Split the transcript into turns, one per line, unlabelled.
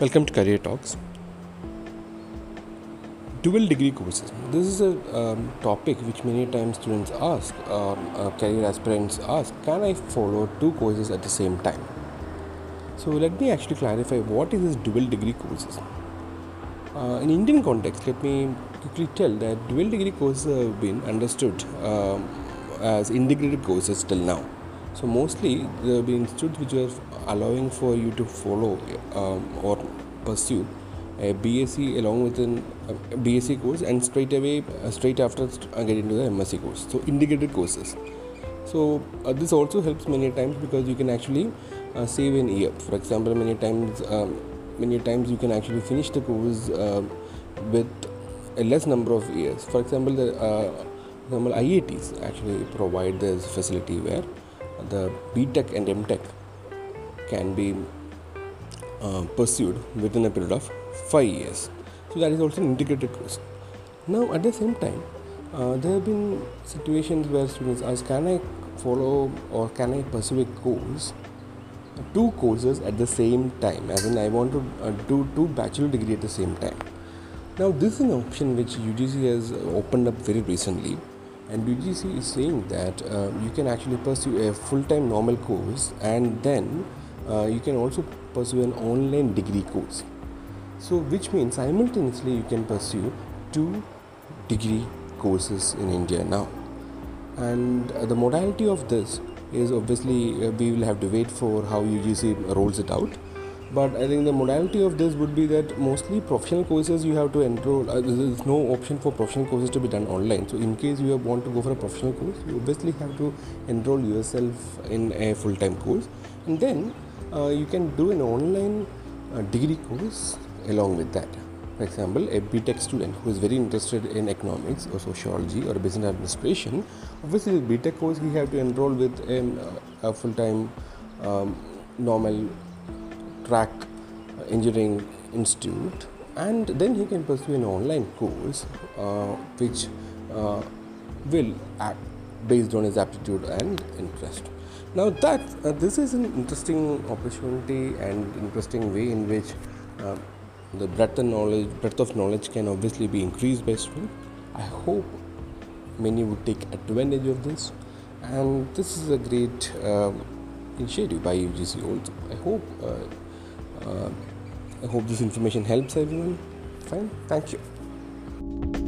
Welcome to Career Talks. Dual degree courses. This is a um, topic which many times students ask, um, uh, career aspirants ask, can I follow two courses at the same time? So let me actually clarify what is this dual degree courses. Uh, in Indian context, let me quickly tell that dual degree courses have been understood um, as integrated courses till now. So mostly there have been institutes which are allowing for you to follow um, or pursue a BSc along with an uh, BSc course and straight away uh, straight after uh, get into the MSc course. So integrated courses. So uh, this also helps many times because you can actually uh, save an year. For example, many times um, many times you can actually finish the course uh, with a less number of years. For example, the uh, for example, IITs actually provide this facility where the BTech and MTech can be uh, pursued within a period of five years. So that is also an integrated course. Now, at the same time, uh, there have been situations where students ask, "Can I follow or can I pursue a course, two courses at the same time?" As in, I want to uh, do two bachelor degree at the same time. Now, this is an option which UGC has opened up very recently and UGC is saying that uh, you can actually pursue a full-time normal course and then uh, you can also pursue an online degree course. So which means simultaneously you can pursue two degree courses in india now. And uh, the modality of this is obviously uh, we will have to wait for how ugc rolls it out but I think the modality of this would be that mostly professional courses you have to enroll. Uh, there is no option for professional courses to be done online. So in case you want to go for a professional course, you obviously have to enroll yourself in a full-time course, and then uh, you can do an online uh, degree course along with that. For example, a BTech student who is very interested in economics or sociology or business administration, obviously the BTech course he have to enroll with uh, a full-time um, normal track engineering institute and then he can pursue an online course uh, which uh, will act based on his aptitude and interest. Now that uh, this is an interesting opportunity and interesting way in which uh, the breadth of knowledge breadth of knowledge can obviously be increased by student. I hope many would take advantage of this. And this is a great um, initiative by UGC also. I hope uh, uh, I hope this information helps everyone. Fine, thank you.